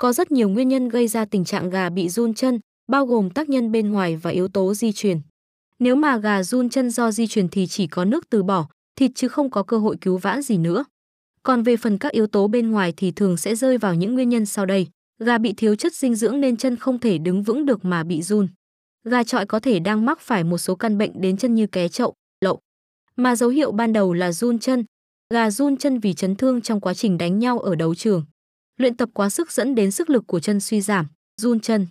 Có rất nhiều nguyên nhân gây ra tình trạng gà bị run chân, bao gồm tác nhân bên ngoài và yếu tố di truyền. Nếu mà gà run chân do di truyền thì chỉ có nước từ bỏ, thịt chứ không có cơ hội cứu vãn gì nữa. Còn về phần các yếu tố bên ngoài thì thường sẽ rơi vào những nguyên nhân sau đây. Gà bị thiếu chất dinh dưỡng nên chân không thể đứng vững được mà bị run. Gà trọi có thể đang mắc phải một số căn bệnh đến chân như ké trậu, lậu. Mà dấu hiệu ban đầu là run chân. Gà run chân vì chấn thương trong quá trình đánh nhau ở đấu trường. Luyện tập quá sức dẫn đến sức lực của chân suy giảm, run chân.